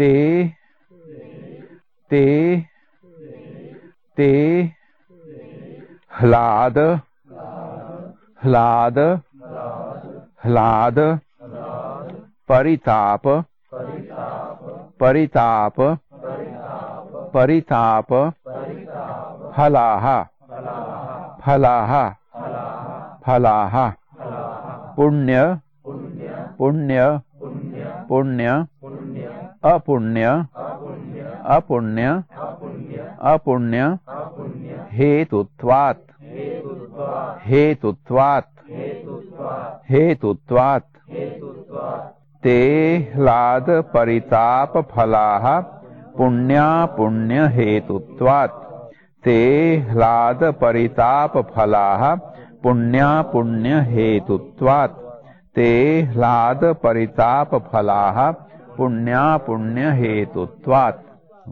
ते ते ते, ह्लाद ह्लाद ह्लाद, परिताप परिताप परिताप फलाः फलाः फलाः पुण्य पुण्य पुण्य अपुण्य अपुण्य अपुण्य हेतुत्वात् हेतुत्वात् हेतुत्वात्। ते ह्लाद परिताप फलाः पुण्या पुण्य ते ह्लाद परिताप फलाः पुण्या पुण्य हेतुत्वात् ते ह्लाद පුඤ්ඤා පුඤ්ඤ හේතුත්වාත්